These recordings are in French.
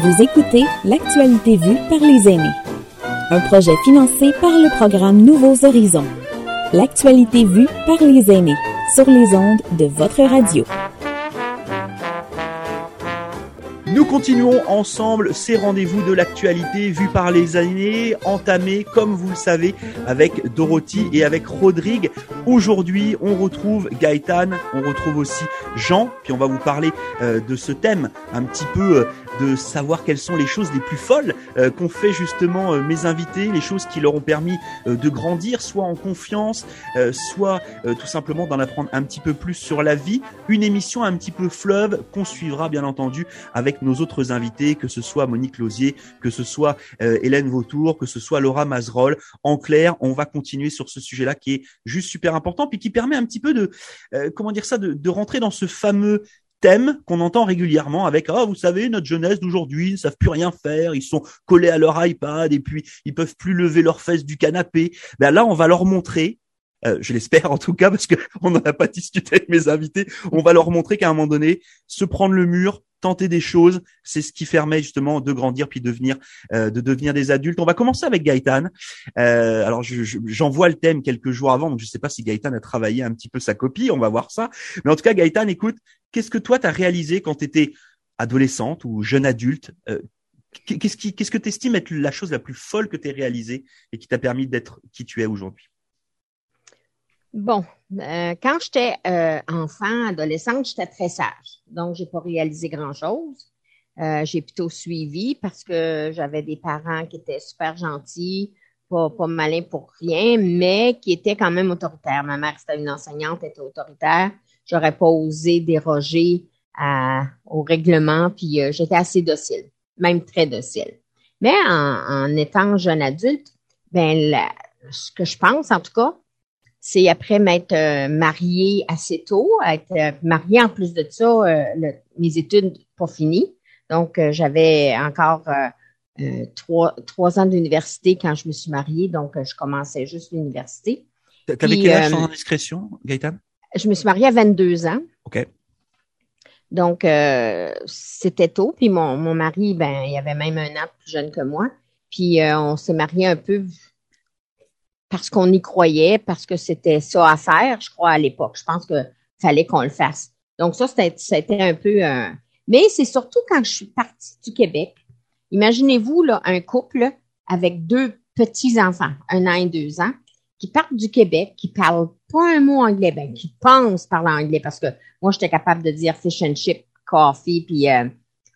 Vous écoutez L'actualité vue par les aînés. Un projet financé par le programme Nouveaux Horizons. L'actualité vue par les aînés sur les ondes de votre radio. Nous continuons ensemble ces rendez-vous de l'actualité vus par les années, entamés, comme vous le savez, avec Dorothy et avec Rodrigue. Aujourd'hui, on retrouve Gaëtan, on retrouve aussi Jean, puis on va vous parler euh, de ce thème un petit peu euh, de savoir quelles sont les choses les plus folles euh, qu'ont fait justement euh, mes invités, les choses qui leur ont permis euh, de grandir, soit en confiance, soit tout simplement d'en apprendre un petit peu plus sur la vie. Une émission un petit peu fleuve qu'on suivra bien entendu avec nos autres invités, que ce soit Monique Lausier, que ce soit Hélène Vautour, que ce soit Laura Mazerol. En clair, on va continuer sur ce sujet-là qui est juste super important, puis qui permet un petit peu de, comment dire ça, de, de rentrer dans ce fameux thème qu'on entend régulièrement avec ah vous savez notre jeunesse d'aujourd'hui ne savent plus rien faire ils sont collés à leur iPad et puis ils peuvent plus lever leurs fesses du canapé. Ben là on va leur montrer euh, je l'espère en tout cas parce que on n'en a pas discuté avec mes invités on va leur montrer qu'à un moment donné se prendre le mur tenter des choses, c'est ce qui permet justement de grandir puis devenir euh, de devenir des adultes. On va commencer avec Gaëtan. Euh, alors j'envoie le thème quelques jours avant, donc je sais pas si Gaëtan a travaillé un petit peu sa copie, on va voir ça. Mais en tout cas, Gaëtan, écoute, qu'est-ce que toi tu as réalisé quand tu étais adolescente ou jeune adulte Qu'est-ce que tu estimes être la chose la plus folle que tu réalisée et qui t'a permis d'être qui tu es aujourd'hui? Bon, euh, quand j'étais euh, enfant, adolescente, j'étais très sage. Donc, j'ai pas réalisé grand-chose. Euh, j'ai plutôt suivi parce que j'avais des parents qui étaient super gentils, pas, pas malins pour rien, mais qui étaient quand même autoritaires. Ma mère, c'était une enseignante, était autoritaire. J'aurais pas osé déroger à, au règlement, puis j'étais assez docile, même très docile. Mais en, en étant jeune adulte, ben ce que je pense, en tout cas, c'est après m'être euh, mariée assez tôt, être euh, mariée en plus de ça, euh, mes études pas finies. Donc, j'avais encore trois, trois ans d'université quand je me suis mariée, donc je commençais juste l'université. T'avais quel âge sans indiscrétion, Gaëtan? Je me suis mariée à 22 ans. OK. Donc, c'était tôt. Puis mon, mon mari, ben, il avait même un an plus jeune que moi. Puis on s'est mariés un peu parce qu'on y croyait, parce que c'était ça à faire, je crois, à l'époque. Je pense que fallait qu'on le fasse. Donc ça, c'était un peu un... Mais c'est surtout quand je suis partie du Québec. Imaginez-vous là, un couple avec deux petits-enfants, un an et deux ans, qui partent du Québec, qui parlent pas un mot anglais, ben, qui pensent parler anglais, parce que moi, j'étais capable de dire fish and chip, coffee, puis euh,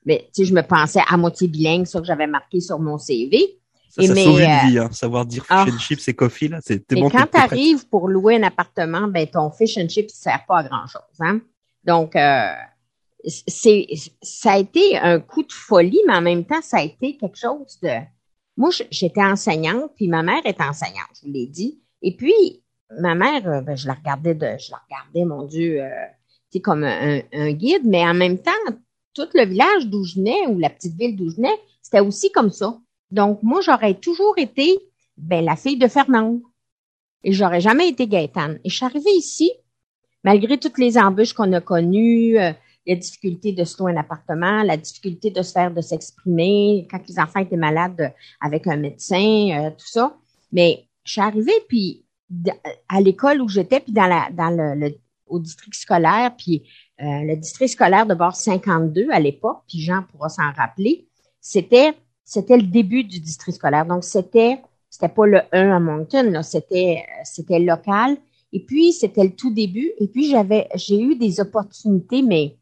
je me pensais à moitié bilingue, ça que j'avais marqué sur mon CV. Ça, ça sauve une euh, vie, hein, savoir dire fish and ah. chips et coffee, là, c'est bon. quand tu arrives pour louer un appartement, ben ton fish and chips ne sert pas à grand-chose. Hein? Donc, euh, c'est ça a été un coup de folie, mais en même temps, ça a été quelque chose de... Moi, j'étais enseignante, puis ma mère est enseignante, je vous l'ai dit. Et puis, ma mère, euh, ben, je la regardais de, je la regardais, mon Dieu, euh, comme un, un, guide, mais en même temps, tout le village d'où je venais, ou la petite ville d'où je venais, c'était aussi comme ça. Donc, moi, j'aurais toujours été ben, la fille de Fernand. Et j'aurais jamais été Gaëtane. Et je suis arrivée ici, malgré toutes les embûches qu'on a connues, euh, la difficulté de se louer un appartement, la difficulté de se faire, de s'exprimer, quand les enfants étaient malades euh, avec un médecin, euh, tout ça. Mais je suis arrivée, puis à l'école où j'étais, puis dans, la, dans le, au district scolaire, puis le district scolaire de bord 52 à l'époque, puis Jean pourra s'en rappeler, c'était c'était le début du district scolaire. Donc, c'était, c'était pas le 1 à Moncton, c'était, c'était local. Et puis, c'était le tout début. Et puis, j'avais, j'ai eu des opportunités, mais,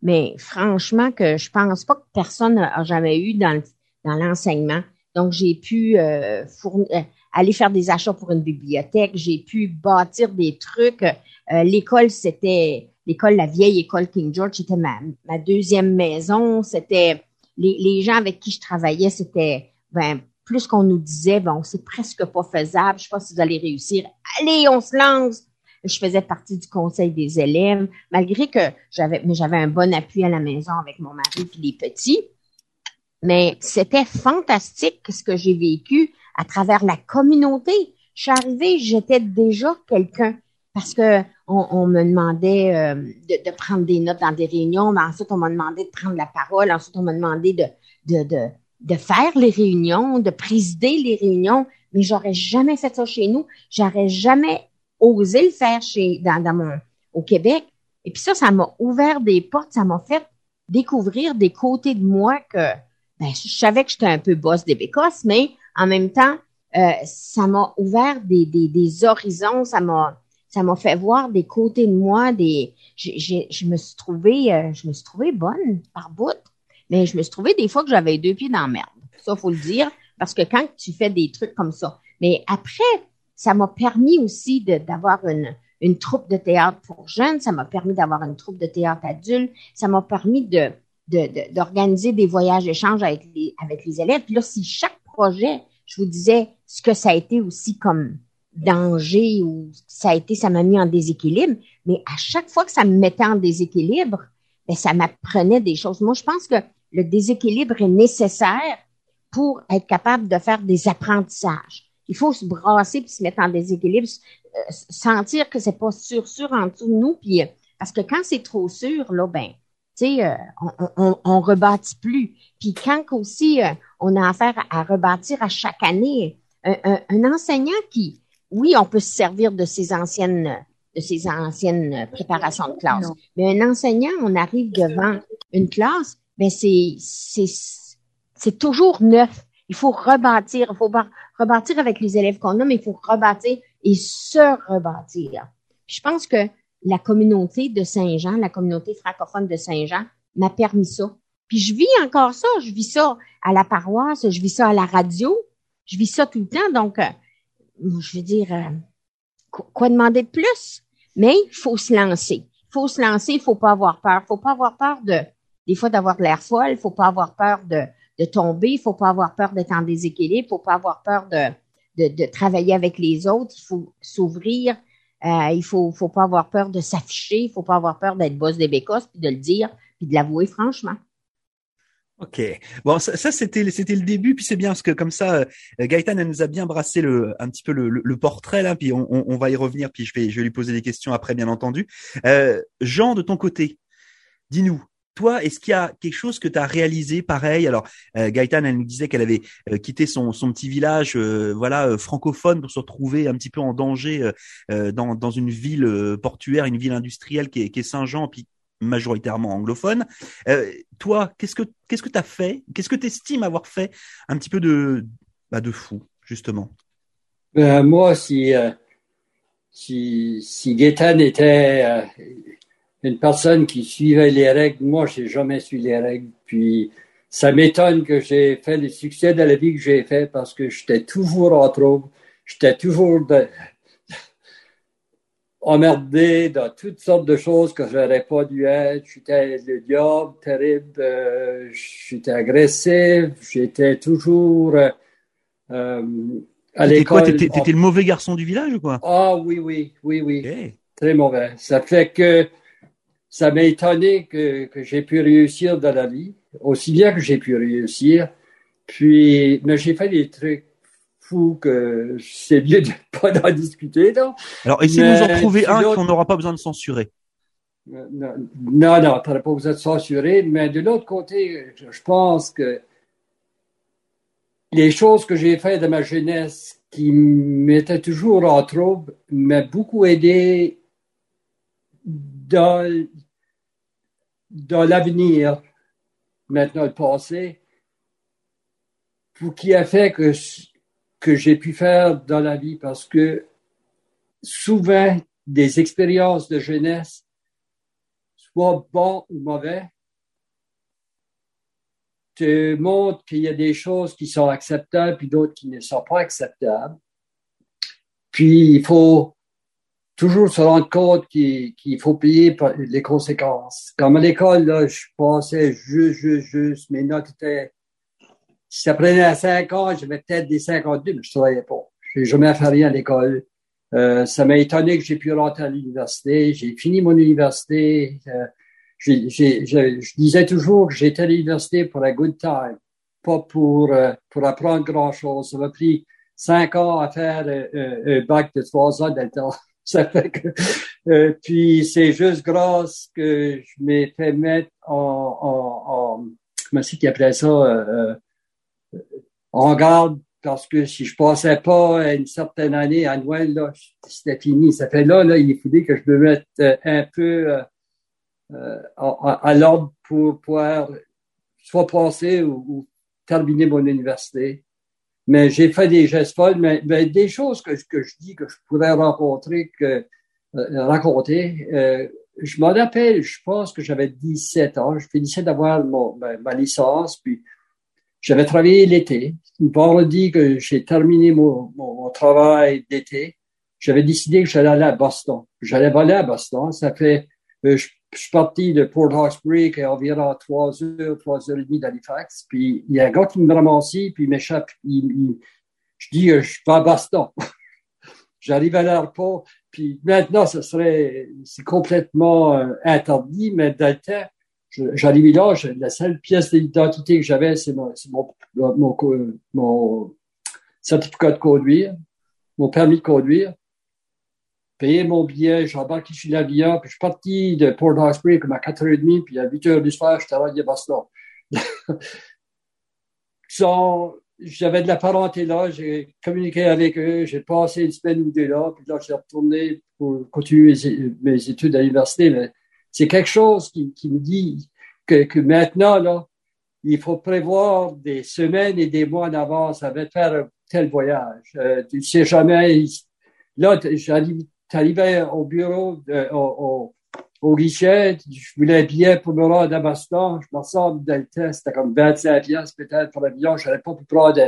mais franchement, que je pense pas que personne a jamais eu dans, dans l'enseignement. Donc, j'ai pu euh, euh, aller faire des achats pour une bibliothèque. J'ai pu bâtir des trucs. Euh, l'école, c'était l'école, la vieille école King George, c'était ma, ma deuxième maison. C'était les, gens avec qui je travaillais, c'était ben, plus qu'on nous disait, bon, c'est presque pas faisable, je sais pas si vous allez réussir. Allez, on se lance. Je faisais partie du conseil des élèves, malgré que j'avais, mais j'avais un bon appui à la maison avec mon mari et les petits. Mais c'était fantastique ce que j'ai vécu à travers la communauté. Je suis arrivée, j'étais déjà quelqu'un parce que on, me demandait euh, de, prendre des notes dans des réunions. ensuite, on m'a demandé de prendre la parole. Ensuite, on m'a demandé de, de, de, de faire les réunions, de présider les réunions. Mais j'aurais jamais fait ça chez nous. J'aurais jamais osé le faire chez, dans, dans mon, au Québec. Et puis ça, ça m'a ouvert des portes. Ça m'a fait découvrir des côtés de moi que, ben, je savais que j'étais un peu boss des bécosses, mais en même temps, euh, ça m'a ouvert des, des, des horizons, ça m'a ça m'a fait voir des côtés de moi, des je me suis trouvée euh, je me suis trouvée bonne par bout, mais je me suis trouvée des fois que j'avais deux pieds dans la merde. Ça faut le dire parce que quand tu fais des trucs comme ça, mais après ça m'a permis aussi d'avoir une une troupe de théâtre pour jeunes, ça m'a permis d'avoir une troupe de théâtre adulte, ça m'a permis de d'organiser des voyages d'échange avec les, avec les élèves. Puis là, si chaque projet, je vous disais ce que ça a été aussi comme danger ou ça a été, ça m'a mis en déséquilibre, mais à chaque fois que ça me mettait en déséquilibre, ben, ça m'apprenait des choses. Moi, je pense que le déséquilibre est nécessaire pour être capable de faire des apprentissages. Il faut se brasser puis se mettre en déséquilibre, euh, sentir que c'est pas sûr sûr en dessous de nous, puis euh, parce que quand c'est trop sûr, là, ben, tu sais, euh, on, on, rebâtit plus. Puis quand aussi on a affaire à rebâtir à chaque année, un, un, enseignant qui, oui, on peut se servir de ses anciennes de ses anciennes préparations de classe, mais un enseignant, on arrive devant une classe, ben c'est c'est c'est toujours neuf. Il faut rebâtir, il faut rebâtir avec les élèves qu'on a, mais il faut rebâtir et se rebâtir. je pense que la communauté de Saint-Jean, la communauté francophone de Saint-Jean, m'a permis ça. Puis je vis encore ça, je vis ça à la paroisse, je vis ça à la radio, je vis ça tout le temps. Donc, euh, je veux dire, euh, quoi demander de plus? Mais il faut se lancer. Il faut se lancer, il faut pas avoir peur. Il faut pas avoir peur de, des fois, d'avoir l'air folle. Il faut pas avoir peur de, de tomber. Il faut pas avoir peur d'être en déséquilibre. Il faut pas avoir peur de, de, de travailler avec les autres. Il faut s'ouvrir. Euh, il faut, faut pas avoir peur de s'afficher. Il faut pas avoir peur d'être boss des bécosses puis de le dire puis de l'avouer franchement. Ok. Bon, ça, c'était c'était le début, puis c'est bien parce que comme ça, euh, Gaëtan elle nous a bien brassé le un petit peu le, le, portrait là, puis on, on, va y revenir, puis je vais je vais lui poser des questions après, bien entendu. Euh, Jean, de ton côté, dis-nous, toi, est-ce qu'il y a quelque chose que tu as réalisé pareil? Alors, euh, Gaëtan, elle nous disait qu'elle avait euh, quitté son, son petit village, euh, voilà, francophone, pour se retrouver un petit peu en danger dans, dans une ville portuaire, une ville industrielle qui est, qui est Saint-Jean, puis majoritairement anglophone. Euh, toi, qu'est-ce que qu'est-ce que tu as fait? Qu'est-ce que tu estimes avoir fait un petit peu de bah, de fou justement? Ben, Moi, si euh, si Gaétan était euh, une personne qui suivait les règles, moi, j'ai jamais suivi les règles. Puis ça m'étonne que j'ai fait le succès de la vie que j'ai fait parce que j'étais toujours en trouble. J'étais toujours de, emmerdé dans toutes sortes de choses que j'aurais pas dû être. J'étais le diable terrible, euh, j'étais agressif, j'étais toujours euh, euh à l'école. T'étais, le mauvais garçon du village ou quoi? Ah oui, oui, oui, oui. Très mauvais. Ça fait que ça m'a étonné que, que j'ai pu réussir dans la vie, aussi bien que j'ai pu réussir. Puis, mais j'ai fait des trucs fou que c'est mieux de pas en discuter. Non? Alors, essayez-nous en trouver un qu'on n'aura pas besoin de censurer. Non, non, non tu n'auras pas besoin de censurer, mais de l'autre côté, je pense que les choses que j'ai faites de ma jeunesse qui m'étaient toujours en trouble m'ont beaucoup aidé dans, dans l'avenir, maintenant le passé, pour qui a fait que que j'ai pu faire dans la vie parce que souvent des expériences de jeunesse, soit bon ou mauvais, te montrent qu'il y a des choses qui sont acceptables puis d'autres qui ne sont pas acceptables. Puis il faut toujours se rendre compte qu'il faut payer les conséquences. Comme à l'école, je passais juste, juste, juste, mes notes étaient si ça prenait à 5 ans, j'avais peut-être des 52, mais je travaillais pas. Je n'ai jamais fait rien à l'école. Euh, ça m'a étonné que j'ai pu rentrer à l'université. J'ai fini mon université. Euh, je disais toujours que j'étais à l'université pour un good time, pas pour, euh, pour apprendre grand-chose. Ça m'a pris cinq ans à faire un bac de trois ans dans Ça fait que, euh, puis c'est juste grâce que je m'ai fait mettre en, en, en comment c'est qu'il appelait ça, euh, euh, en garde parce que si je passais pas une certaine année à Noël, là, c'était fini. Ça fait là, là, il fallait que je me mette un peu euh, à, l'ordre pour pouvoir soit passer ou, terminer mon université. Mais j'ai fait des gestes folles, mais, des choses que, que je dis que je pourrais rencontrer, que euh, raconter. Euh, je m'en rappelle, je pense que j'avais 17 ans. Je finissais d'avoir ma, ma, licence, puis j'avais travaillé l'été. Vendredi que j'ai terminé mon, mon, travail d'été, j'avais décidé que j'allais aller à Boston. J'allais voler à Boston. Ça fait, je, je suis parti de Port Hawkesbury, qui est environ 3 heures, 3 heures et demie d'Halifax. Puis il y a un gars qui me ramasse, puis il m'échappe. je dis, euh, je vais à Boston. J'arrive à l'aéroport, puis maintenant, ce serait, c'est complètement euh, interdit, mais dans j'arrive là, la seule pièce d'identité que j'avais, c'est mon, certificat de conduire, mon permis de conduire payé mon billet, j'ai embarqué sur l'avion, puis je suis parti de Port Hawkesbury comme à 4h30, puis à 8h du soir, j'étais arrivé à Boston. J'avais de la parenté là, j'ai communiqué avec eux, j'ai passé une semaine ou deux là, puis là, je suis retourné pour continuer mes, études à l'université. C'est quelque chose qui, qui me dit que, que, maintenant, là, il faut prévoir des semaines et des mois en avance avec faire un tel voyage. Euh, tu sais jamais, là, j'arrivais au bureau, au, au, guichet, je voulais un billet pour me rendre à Boston, je me sors d'un test, c'était comme 25 pièces peut-être pour l'avion, je n'avais pas pu prendre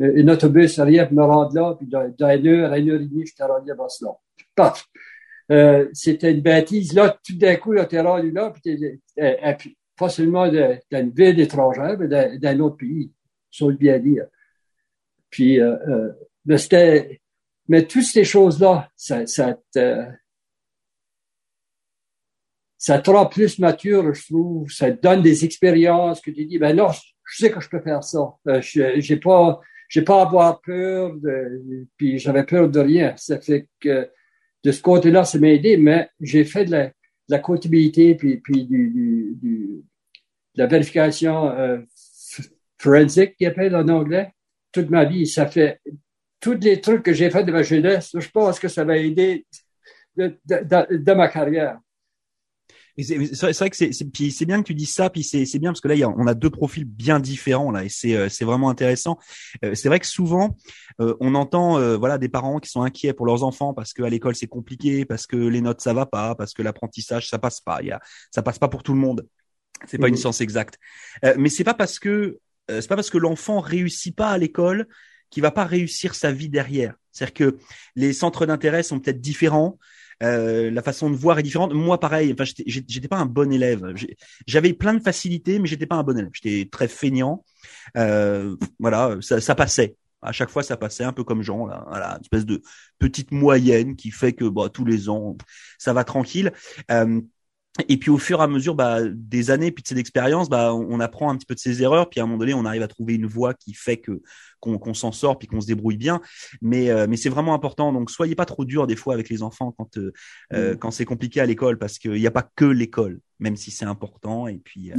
un, autobus, rien pour me rendre là, puis dans, une heure, une heure et demie, j'étais rendu à Boston. Paf! Euh, c'était une bêtise. Là, tout d'un coup, là, t'es rendu là, puis, euh, pas seulement d'une ville étrangère, mais d'un autre pays, sur le bien dire. Puis, euh, euh, c'était, mais toutes ces choses-là, ça, ça te, ça te rend plus mature, je trouve. Ça te donne des expériences que tu dis, ben non, je sais que je peux faire ça. Euh, j'ai pas, j'ai pas à avoir peur de, puis j'avais peur de rien. Ça fait que de ce côté-là, ça m'a aidé, mais j'ai fait de la, de la comptabilité puis, puis du, du, du, de la vérification euh, forensique, qui appelle en anglais, toute ma vie. Ça fait tous les trucs que j'ai fait de ma jeunesse, je pense que ça m'a aidé de, ma carrière. C'est vrai que c'est bien que tu dis ça, puis c'est bien parce que là y a, on a deux profils bien différents là et c'est euh, c'est vraiment intéressant. Euh, c'est vrai que souvent euh, on entend voilà des parents qui sont inquiets pour leurs enfants parce qu'à l'école c'est compliqué, parce que les notes ça va pas, parce que l'apprentissage ça passe pas. Il y a, ça passe pas pour tout le monde. C'est pas une mmh. science exacte. mais c'est pas parce que c'est pas parce que l'enfant réussit pas à l'école qui va pas réussir sa vie derrière. C'est-à-dire que les centres d'intérêt sont peut-être différents. Euh, la façon de voir est différente. Moi, pareil. Enfin, j'étais pas un bon élève. J'avais plein de facilités, mais j'étais pas un bon élève. J'étais très feignant. Euh, voilà, ça, ça, passait. À chaque fois, ça passait un peu comme Jean, là, voilà, une espèce de petite moyenne qui fait que bah, tous les ans, ça va tranquille. Euh, et puis au fur et à mesure bah, des années puis de ces expériences, bah, on apprend un petit peu de ses erreurs, puis à un moment donné, on arrive à trouver une voie qui fait que qu'on s'en sort puis qu'on se débrouille bien. Mais euh, mais c'est vraiment important. Donc soyez pas trop dur des fois avec les enfants quand euh, euh, mmh. quand c'est compliqué à l'école parce qu'il n'y a pas que l'école, même si c'est important et puis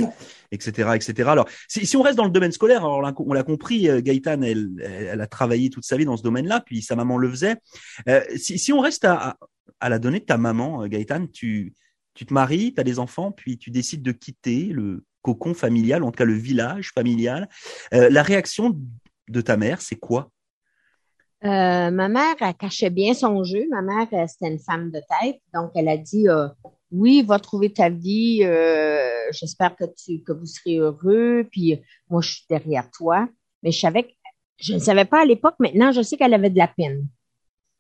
etc etc. Alors si, si on reste dans le domaine scolaire, alors on l'a compris, Gaëtan, elle, elle a travaillé toute sa vie dans ce domaine-là, puis sa maman le faisait. si si on reste à, à la donnée de ta maman, Gaëtan, tu tu te maries, tu as des enfants, puis tu décides de quitter le cocon familial, en tout cas le village familial. Euh, la réaction de ta mère, c'est quoi? Euh, Ma mère, elle cachait bien son jeu. Ma mère, euh, c'était une femme de tête, donc elle a dit oui, va trouver ta vie. J'espère que tu que vous serez heureux. Puis moi, je suis derrière toi. Mais je savais, je ne savais pas à l'époque. Maintenant, je sais qu'elle avait de la peine.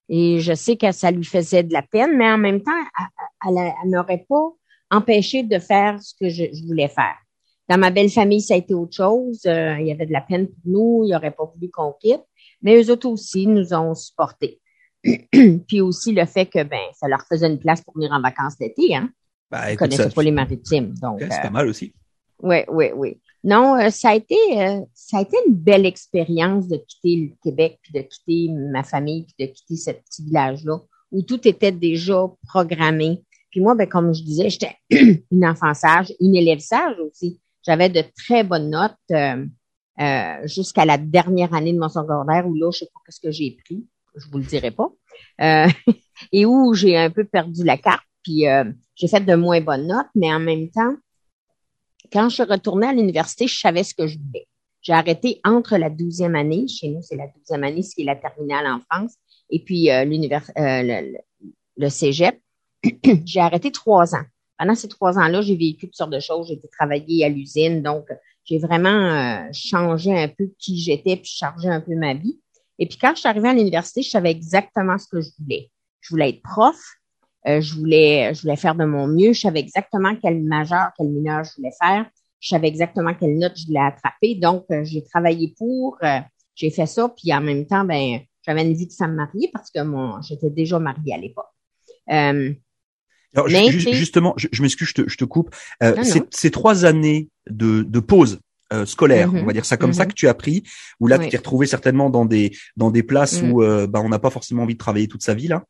Et je sais que ça lui faisait de la peine, mais en même temps, elle, elle, n'aurait pas empêché de faire ce que je, voulais faire. Dans ma belle famille, ça a été autre chose. Euh, il y avait de la peine pour nous, il n'aurait pas voulu qu'on quitte, mais eux autres aussi nous ont supportés. Puis aussi le fait que ben ça leur faisait une place pour venir en vacances l'été, hein. Ben, Ils connaissaient pas les maritimes, donc. c'est pas euh, mal aussi. Oui, oui, oui. Non, euh, ça a été euh, ça a été une belle expérience de quitter le Québec, puis de quitter ma famille, puis de quitter ce petit village-là où tout était déjà programmé. Puis moi, ben, comme je disais, j'étais une enfant sage, une élève sage aussi. J'avais de très bonnes notes euh, euh, jusqu'à la dernière année de mon secondaire où là, je sais pas ce que j'ai pris, je vous le dirai pas, euh, et où j'ai un peu perdu la carte. Puis j'ai fait de moins bonnes notes, mais en même temps, quand je retournais à l'université, je savais ce que je voulais. J'ai arrêté entre la douzième année, chez nous c'est la douzième année, ce qui est la terminale en France, et puis euh, l'univers, euh, le, le, cégep. j'ai arrêté trois ans. Pendant ces trois ans-là, j'ai vécu toutes sortes de choses. J'ai été travailler à l'usine, donc j'ai vraiment euh, changé un peu qui j'étais, puis changé un peu ma vie. Et puis quand je suis arrivée à l'université, je savais exactement ce que je voulais. Je voulais être prof, euh, je voulais, je voulais faire de mon mieux. Je savais exactement quel majeur, quel mineur je voulais faire. Je savais exactement quelle note je voulais attraper. Donc, euh, j'ai travaillé pour, euh, j'ai fait ça. Puis en même temps, ben, j'avais une vie de femme mariée parce que mon, j'étais déjà mariée à l'époque. Alors, justement, je, m'excuse, je te, je te coupe. ces, trois années de, de pause euh, scolaire, on mhm. va dire ça comme ça, mhm. que tu as pris, où là tu t'es retrouvé certainement dans des dans des places mhm. où euh, bah, on n'a pas forcément envie de travailler toute sa vie là,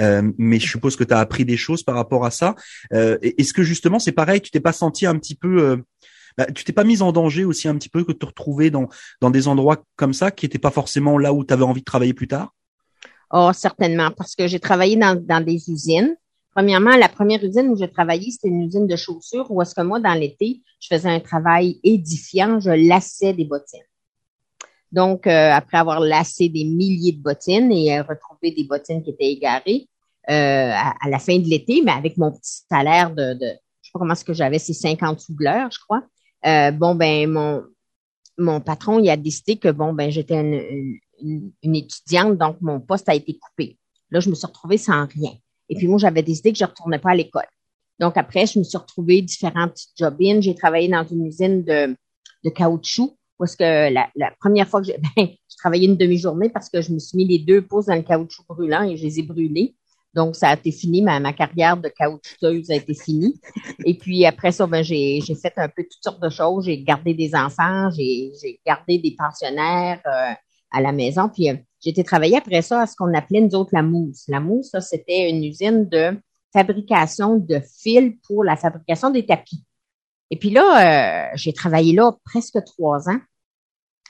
euh, mais je suppose que tu as appris des choses par rapport à ça. Est-ce que justement c'est pareil, tu t'es pas senti un petit peu bah, tu t'es pas mise en danger aussi un petit peu que de te retrouver dans dans des endroits comme ça qui n'étaient pas forcément là où tu avais envie de travailler plus tard? Oh certainement parce que j'ai travaillé dans dans des usines Premièrement, la première usine où j'ai travaillé, c'était une usine de chaussures où est-ce que moi, dans l'été, je faisais un travail édifiant, je lassais des bottines. Donc, euh, après avoir lassé des milliers de bottines et euh, retrouvé des bottines qui étaient égarées euh, à, la fin de l'été, mais avec mon petit salaire de, je sais pas comment ce que j'avais, c'est 50 sous l'heure, je crois. bon, ben, mon, mon patron, il a décidé que, bon, ben, j'étais une étudiante, donc mon poste a été coupé. Là, je me suis retrouvée sans rien. Et puis moi, j'avais décidé que je retournais pas à l'école. Donc après, je me suis retrouvée différentes job J'ai travaillé dans une usine de, de caoutchouc parce que la, première fois que j'ai ben, travaillé une demi-journée parce que je me suis mis les deux pouces dans le caoutchouc brûlant et je les ai brûlés. Donc, ça a été fini, ma, ma carrière de caoutchouteuse a été finie. Et puis après ça, ben, j'ai fait un peu toutes sortes de choses. J'ai gardé des enfants, j'ai gardé des pensionnaires euh, à la maison. Puis euh, j'ai été travailler après ça à ce qu'on appelait nous autres la mousse. La mousse, ça, c'était une usine de fabrication de fils pour la fabrication des tapis. Et puis là, euh, j'ai travaillé là presque trois ans.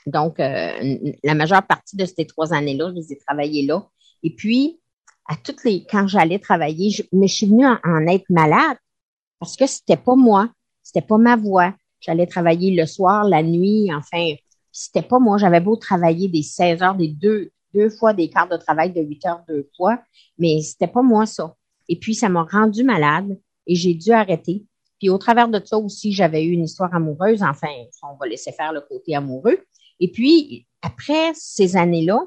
Donc, euh, la majeure partie de ces trois années-là, je les ai travaillées là. Et puis, à toutes les, quand j'allais travailler, je, mais je suis venue en, être malade parce que c'était pas moi, c'était pas ma voix. J'allais travailler le soir, la nuit, enfin, c'était pas moi. J'avais beau travailler des 16 heures, des deux, deux fois des quarts de travail de 8 heures deux fois, mais c'était pas moi ça. Et puis, ça m'a rendu malade et j'ai dû arrêter. Puis, au travers de ça aussi, j'avais eu une histoire amoureuse. Enfin, on va laisser faire le côté amoureux. Et puis, après ces années-là,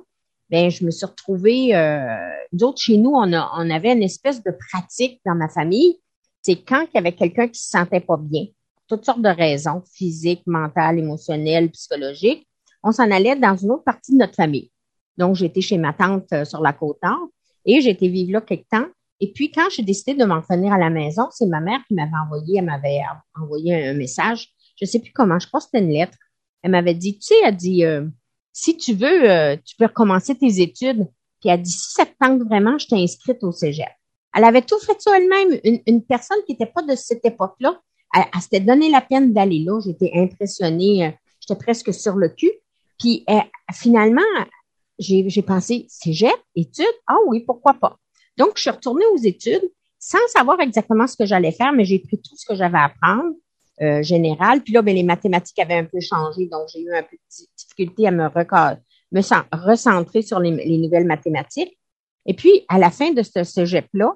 ben, je me suis retrouvée, euh, d'autres chez nous, on, a, on avait une espèce de pratique dans ma famille. C'est quand il y avait quelqu'un qui se sentait pas bien, toutes sortes de raisons, physiques, mentales, émotionnelles, psychologiques, on s'en allait dans une autre partie de notre famille. Donc, j'étais chez ma tante euh, sur la côte nord et été vivre là quelque temps. Et puis, quand j'ai décidé de m'en venir à la maison, c'est ma mère qui m'avait envoyé, elle m'avait envoyé un message. Je sais plus comment, je crois que c'était une lettre. Elle m'avait dit, tu sais, elle dit, euh, si tu veux, euh, tu peux recommencer tes études. Puis elle dit, si ça te tente vraiment, je t'ai inscrite au cégep. Elle avait tout fait ça elle-même. Une, personne qui n'était pas de cette époque-là, elle, s'était donné la peine d'aller là. J'étais impressionnée. J'étais presque sur le cul. Puis finalement, j'ai pensé, cégep, études, ah oui, pourquoi pas. Donc, je suis retournée aux études sans savoir exactement ce que j'allais faire, mais j'ai pris tout ce que j'avais à apprendre, euh, général. Puis là, ben, les mathématiques avaient un peu changé, donc j'ai eu un peu de difficulté à me, me recentrer sur les, nouvelles mathématiques. Et puis, à la fin de ce cégep-là,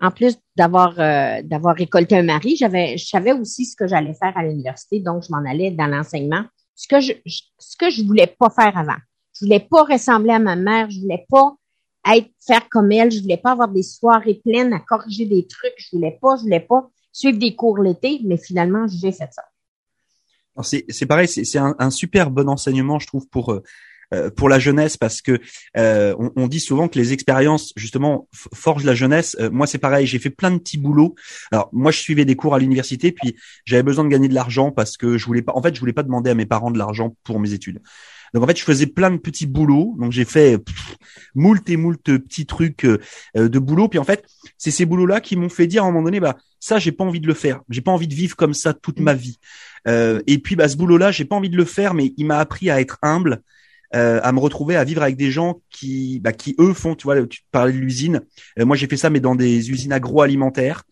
en plus d'avoir euh, d'avoir récolté un mari, j'avais je savais aussi ce que j'allais faire à l'université, donc je m'en allais dans l'enseignement, ce que je ce que je voulais pas faire avant. Je voulais pas ressembler à ma mère. Je voulais pas être faire comme elle. Je voulais pas avoir des soirées pleines à corriger des trucs. Je voulais pas, je voulais pas suivre des cours l'été, mais finalement, j'ai fait ça. C'est pareil, c'est un, un, super bon enseignement, je trouve, pour euh, euh, pour la jeunesse parce que euh, on, on, dit souvent que les expériences justement forgent la jeunesse. Euh, moi c'est pareil, j'ai fait plein de petits boulots. Alors moi je suivais des cours à l'université puis j'avais besoin de gagner de l'argent parce que je voulais pas en fait je voulais pas demander à mes parents de l'argent pour mes études. Donc en fait, je faisais plein de petits boulots. Donc j'ai fait moult et moult petits trucs euh, de boulot. Puis en fait, c'est ces boulots-là qui m'ont fait dire à un moment donné, bah ça, j'ai pas envie de le faire. J'ai pas envie de vivre comme ça toute ma vie. Euh, et puis bah ce boulot-là, j'ai pas envie de le faire, mais il m'a appris à être humble. Euh, à me retrouver à vivre avec des gens qui, bah, qui eux font, tu vois, tu parlais de l'usine. moi, j'ai fait ça, mais dans des usines agroalimentaires.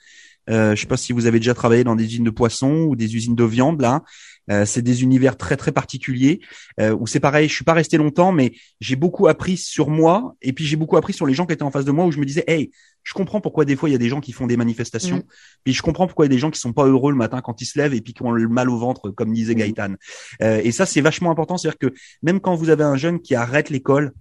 Euh, je sais pas si vous avez déjà travaillé dans des usines de poissons ou des usines de viande là. Euh, c'est des univers très très particuliers euh, où c'est pareil. Je suis pas resté longtemps, mais j'ai beaucoup appris sur moi et puis j'ai beaucoup appris sur les gens qui étaient en face de moi où je me disais, hey, je comprends pourquoi des fois il y a des gens qui font des manifestations, mm. puis je comprends pourquoi il y a des gens qui sont pas heureux le matin quand ils se lèvent et puis qui ont le mal au ventre, comme disait mm. Gaëtan. Euh, et ça c'est vachement important, c'est-à-dire que même quand vous avez un jeune qui arrête l'école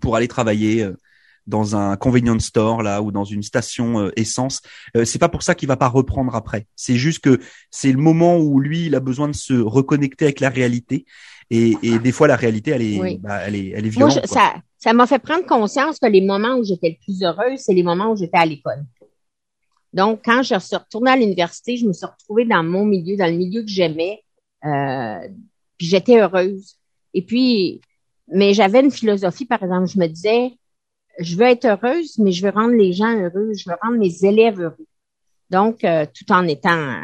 pour aller travailler euh, dans un convenience store là ou dans une station euh, essence. Euh, c'est pas pour ça qu'il va pas reprendre après. C'est juste que c'est le moment où lui il a besoin de se reconnecter avec la réalité et, et des fois la réalité elle est bah, elle est elle est violente. Moi, ça ça m'a fait prendre conscience que les moments où j'étais le plus heureuse, c'est les moments où j'étais à l'école. Donc quand je suis retournée à l'université, je me suis retrouvée dans mon milieu, dans le milieu que j'aimais, euh, puis j'étais heureuse. Et puis mais j'avais une philosophie, par exemple, je me disais, je veux être heureuse, mais je veux rendre les gens heureux, je veux rendre mes élèves heureux. Donc, euh, tout en étant,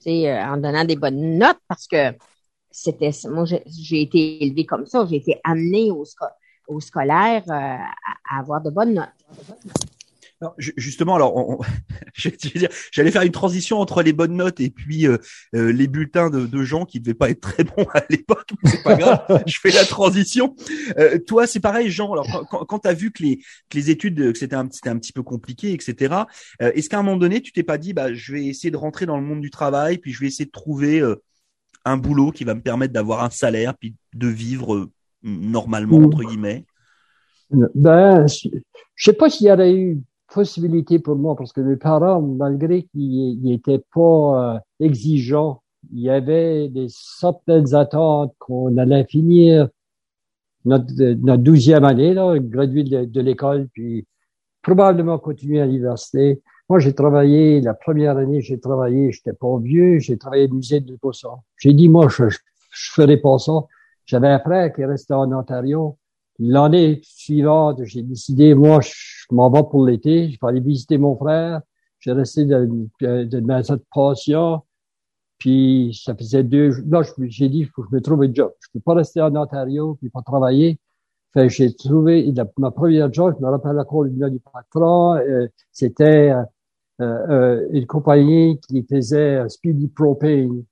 tu sais, euh, en donnant des bonnes notes, parce que c'était, moi, j'ai été élevée comme ça, j'ai été amenée au, au scolaire euh, à, avoir de bonnes notes justement, alors, j'allais faire une transition entre les bonnes notes et puis euh, euh, les bulletins de, gens qui devaient pas être très bons à l'époque, mais c'est pas grave. je fais la transition. Euh, toi, c'est pareil, Jean. Alors, quand, quand tu as vu que les, que les études, que c'était un, c'était un petit peu compliqué, etc. est-ce qu'à un moment donné, tu t'es pas dit, bah, je vais essayer de rentrer dans le monde du travail, puis je vais essayer de trouver un boulot qui va me permettre d'avoir un salaire, puis de vivre normalement entre guillemets? Ben, je sais pas s'il y aurait eu possibilité pour moi parce que mes parents, malgré qu'ils n'étaient pas euh, exigeants, il y avait des certaines attentes qu'on allait finir notre, notre douzième année, là, gradué de, l'école, puis probablement continuer à l'université. Moi, j'ai travaillé, la première année, j'ai travaillé, j'étais pas vieux, j'ai travaillé au musée de ça. J'ai dit, moi, je, je ferai pas ça. J'avais un frère qui restait en Ontario. L'année suivante, j'ai décidé, moi, je m'en vais pour l'été, je vais aller visiter mon frère. J'ai resté dans, dans cette passion. Puis ça faisait deux jours. Là, j'ai dit, il faut que je me trouve un job. Je peux pas rester en Ontario puis pas travailler. Fait j'ai trouvé ma première job, je me rappelle encore le nom du patron. Euh, c'était euh, euh, une compagnie qui faisait Speedy Propane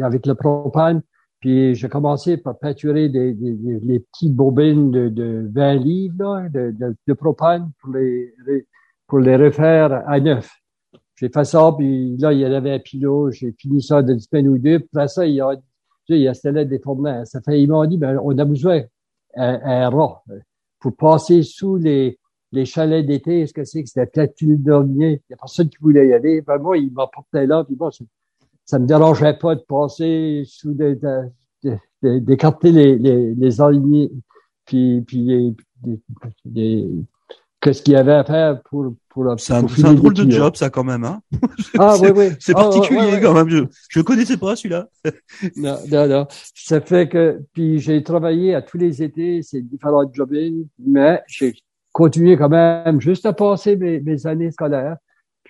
avec le propane. Puis j'ai commencé par peinturer des, des, des, petites bobines de, de 20 livres de, de, propane pour les, pour les refaire à neuf. J'ai fait ça, puis là, il y avait un pilote, j'ai fini ça d'une semaine ou deux. Puis après ça, il y a, il y a des tournements. Ça fait, ils m'ont dit, ben, on a besoin d'un un rat pour passer sous les, les chalets d'été. Est-ce que c'est que c'était le dernier? Il y a personne qui voulait y aller. Ben, moi, il m'apportait là, puis bon, ça me dérangeait pas de passer sous des, d'écarter les, les, les alignés, puis, puis qu'est-ce qu'il y avait à faire pour, pour C'est un, un, drôle de job, ça, quand même, hein. Ah, oui, oui. C'est ah, particulier, quand même. Je, je connaissais pas celui-là. non, non, non. Ça fait que, puis j'ai travaillé à tous les étés, c'est différents jobs, mais j'ai continué quand même juste à passer mes, mes années scolaires.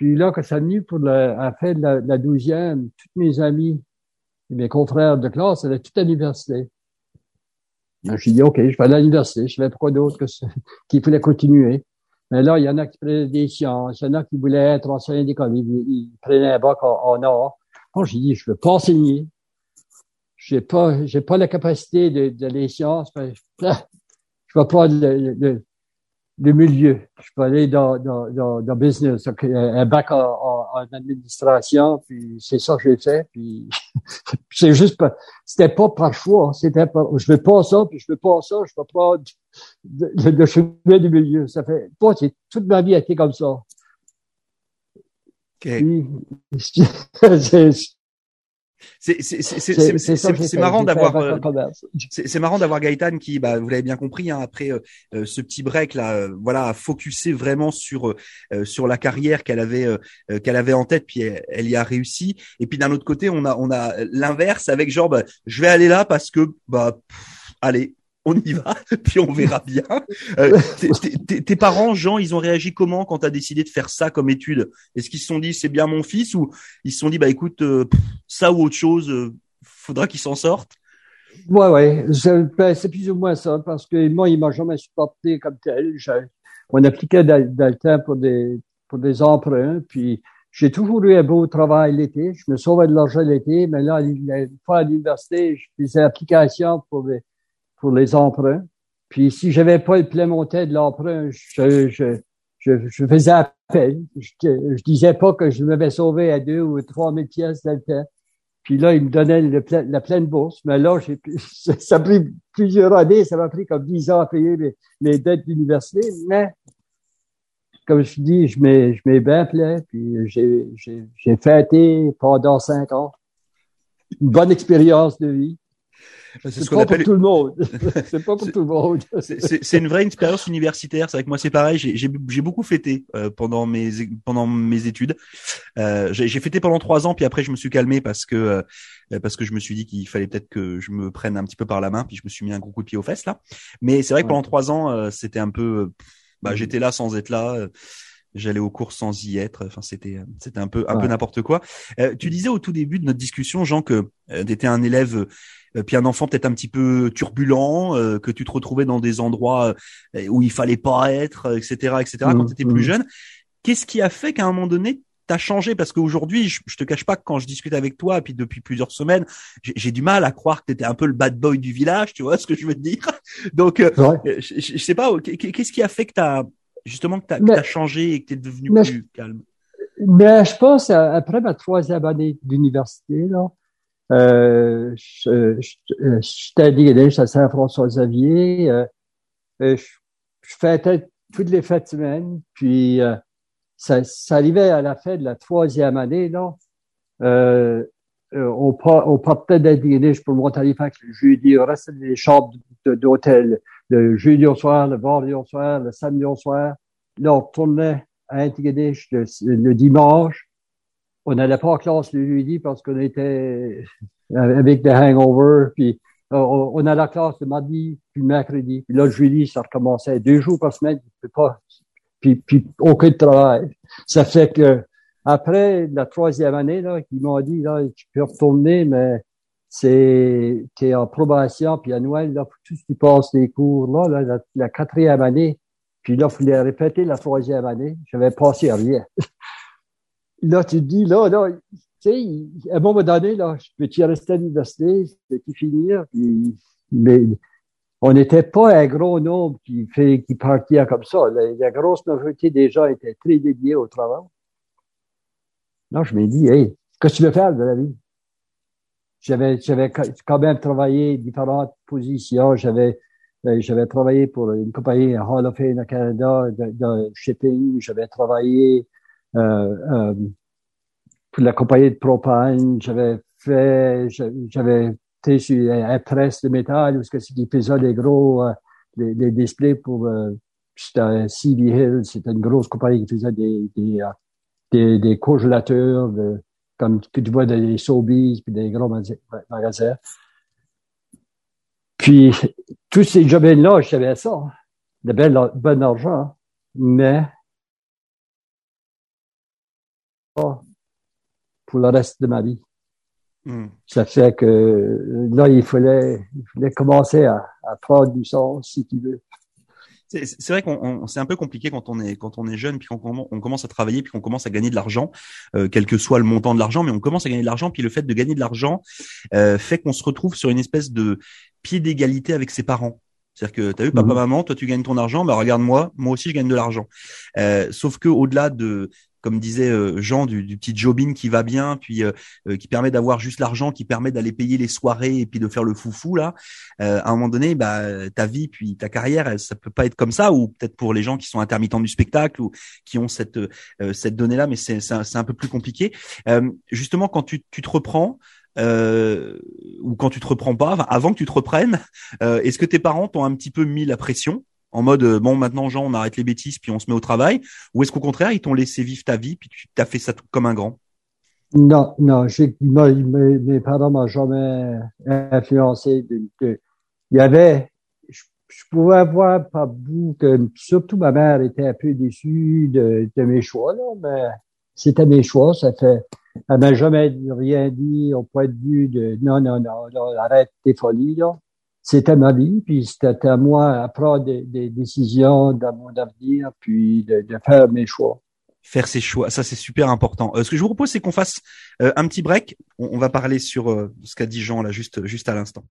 Puis là, quand ça venu pour la, la fin de la, douzième, toutes mes amis et mes confrères de classe allaient tout à l'université. J'ai dit, OK, je vais à l'université. Je savais pourquoi d'autres que qu'il fallait continuer. Mais là, il y en a qui prenaient des sciences, il y en a qui voulaient être enseignants d'école, ils, prenaient un bac en, art. Bon, j'ai dit, je veux pas enseigner. J'ai pas, j'ai pas la capacité de, de les sciences. Je, je vais prendre le, le milieu. Je peux aller dans, dans, dans, dans business, un bac en, en, administration, puis c'est ça que j'ai fait. Puis c'est juste pas, c'était pas par choix, c'était pas, je veux pas ça, puis je veux pas ça, je veux pas de, de, chemin du milieu. Ça fait, pas, toute ma vie a été comme ça. Okay. C'est marrant d'avoir euh, c'est marrant d'avoir Gaëtan qui, bah, vous l'avez bien compris, hein, après euh, euh, ce petit break là, voilà, a focusé vraiment sur sur la carrière qu'elle avait qu'elle avait en tête, puis elle, y a réussi. Et puis d'un autre côté, on a on a l'inverse avec genre, bah, je vais aller là parce que bah allez, on y va, puis on verra bien. Euh, tes parents, Jean, ils ont réagi comment quand tu as décidé de faire ça comme étude? Est-ce qu'ils se sont dit c'est bien mon fils ou ils se sont dit bah écoute euh, ça ou autre chose, euh, faudra qu'il s'en sorte Ouais, ouais, ben, c'est plus ou moins ça parce que moi il m'a jamais supporté comme tel. On appliquait temps pour des pour des emprunts, puis j'ai toujours eu un beau travail l'été. Je me sauvais de l'argent l'été, mais là, une fois à l'université, je faisais application pour les, pour les emprunts. Puis si j'avais pas le plein montant de l'emprunt, je, je, je, faisais appel. Je, je disais pas que je m'avais sauvé à deux ou trois mille pièces dans le temps. Puis là, il me donnait le la pleine bourse. Mais là, ça a pris plusieurs années. Ça m'a pris comme dix ans à payer les, les dettes d'université. Mais comme je dis, je m'ai, je m'ai bien plein, puis j'ai, j'ai, j'ai fêté pendant cinq ans. Une bonne expérience de vie. C'est pas pour tout le monde. c'est pas pour tout le monde. c'est une vraie expérience universitaire. C'est avec moi, c'est pareil. J'ai beaucoup fêté euh, pendant mes pendant mes études. Euh, j'ai fêté pendant trois ans, puis après je me suis calmé parce que euh, parce que je me suis dit qu'il fallait peut-être que je me prenne un petit peu par la main, puis je me suis mis un gros coup de pied aux fesses là. Mais c'est vrai que pendant trois ans, euh, c'était un peu bah, j'étais là sans être là. Euh, j'allais au cours sans y être. Enfin, c'était c'était un peu un peu n'importe quoi. Euh, tu disais au tout début de notre discussion, Jean, que euh, tu étais un élève puis un enfant peut-être un petit peu turbulent, que tu te retrouvais dans des endroits où il fallait pas être, etc., etc. quand mmh, tu étais plus mmh. jeune. Qu'est-ce qui a fait qu'à un moment donné t'as changé? Parce qu'aujourd'hui, je, je, te cache pas que quand je discute avec toi, et puis depuis plusieurs semaines, j'ai du mal à croire que t'étais un peu le bad boy du village, tu vois ce que je veux te dire? Donc, euh, je, je, sais pas, qu'est-ce qui a fait que t'as justement que t'as as changé et que t'es devenu plus calme. Mais je pense après ma troisième année d'université là. Euh, J'étais à Saint-François-Xavier. Euh, je, je fêtais toutes les fêtes semaines. Puis euh, ça, ça, arrivait à la fin de la troisième année, là. Euh, euh on, on partait d'être pour faire le jeudi, on restait dans les chambres d'hôtel, le jeudi au soir, le vendredi au soir, le samedi au soir. Là, on retournait à Antigonish le, dimanche. On n'allait pas en classe le jeudi parce qu'on était avec des hangovers, puis on, on allait la classe le mardi, puis le mercredi. Puis là, le jeudi, ça recommençait deux jours par semaine. Peux pas puis, puis aucun travail. Ça fait que après la troisième année, là, ils m'ont dit, là, tu peux retourner, mais c'est, en probation, puis à Noël, là, tout ce qui passe les cours, là, la, quatrième année, puis là, il fallait répéter la troisième année. J'avais passé à rien. là, tu te dis, là, là, tu sais, à un moment donné, là, je peux-tu rester à l'université, je peux-tu finir, puis, mais, on n'était pas un gros nombre qui fait, qui partait comme ça. La, grosse majorité des gens étaient très dédiés au travail. Non, je me dis, hey, qu'est-ce que tu veux faire de la vie? J'avais, j'avais quand même travaillé différentes positions. J'avais, euh, j'avais travaillé pour une compagnie Hall of Fame au Canada de, shipping. J'avais travaillé euh, euh, pour la compagnie de propane. J'avais fait, j'avais tu sais, un presse de métal, ou ce que c'est qui faisait des gros, euh, displays pour, euh, c'était CV Hill, c'était une grosse compagnie qui faisait des, des, euh, des, des congélateurs, de, comme que tu vois des Sobeys, puis des gros magasins. Puis, tous ces jobs-là, je savais ça. Hein. De bel, bon argent, mais pas pour le reste de ma vie. Hmm. Ça fait que là, il fallait, il fallait commencer à, à prendre du sens, si tu veux. C'est vrai qu'on c'est un peu compliqué quand on est quand on est jeune puis qu'on on commence à travailler puis qu'on commence à gagner de l'argent, euh, quel que soit le montant de l'argent, mais on commence à gagner de l'argent puis le fait de gagner de l'argent euh, fait qu'on se retrouve sur une espèce de pied d'égalité avec ses parents. C'est-à-dire que tu as vu papa, mhm. maman, toi tu gagnes ton argent, bah regarde moi, moi aussi je gagne de l'argent. Euh, sauf que au-delà de comme disait euh, Jean, du, du, petit jobin qui va bien, puis euh, euh, qui permet d'avoir juste l'argent, qui permet d'aller payer les soirées et puis de faire le foufou là. à un moment donné, bah ta vie puis ta carrière, ça peut pas être comme ça, ou peut-être pour les gens qui sont intermittents du spectacle ou qui ont cette cette donnée là, mais c'est c'est un peu plus compliqué. justement, quand tu, tu te reprends. ou quand tu te reprends pas, avant que tu te reprennes, est-ce que tes parents t'ont un petit peu mis la pression? En mode euh, bon maintenant Jean on arrête les bêtises puis on se met au travail ou est-ce qu'au contraire ils t'ont laissé vivre ta vie puis tu t'as fait ça tout comme un grand? Non non j'ai mes, mes, parents m'ont jamais influencé de, il y avait, je, pouvais voir par bout que surtout ma mère était un peu déçue de, mes choix, mais c'était mes choix. Ça fait, elle m'a jamais rien dit au point de vue de non, non, non, non arrête tes folies. C'était ma vie, puis c'était à moi à prendre des, décisions dans mon avenir, puis de, de faire mes choix faire ses choix. Ça, c'est super important. Euh, ce que je vous propose, c'est qu'on fasse euh, un petit break. On, va parler sur euh, ce qu'a dit Jean là juste juste à l'instant.